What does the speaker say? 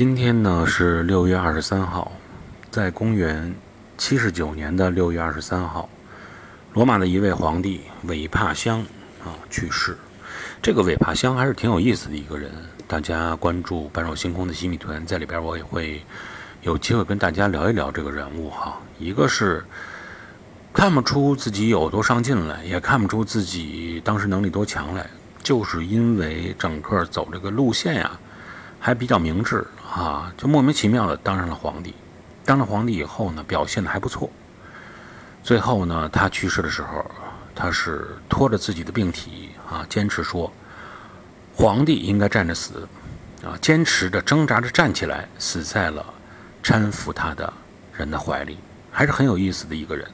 今天呢是六月二十三号，在公元七十九年的六月二十三号，罗马的一位皇帝韦帕乡啊去世。这个韦帕乡还是挺有意思的一个人，大家关注半绕星空的西米团，在里边我也会有机会跟大家聊一聊这个人物哈。一个是看不出自己有多上进来，也看不出自己当时能力多强来，就是因为整个走这个路线呀。还比较明智啊，就莫名其妙的当上了皇帝。当了皇帝以后呢，表现的还不错。最后呢，他去世的时候，他是拖着自己的病体啊，坚持说，皇帝应该站着死，啊，坚持着挣扎着站起来，死在了搀扶他的人的怀里，还是很有意思的一个人。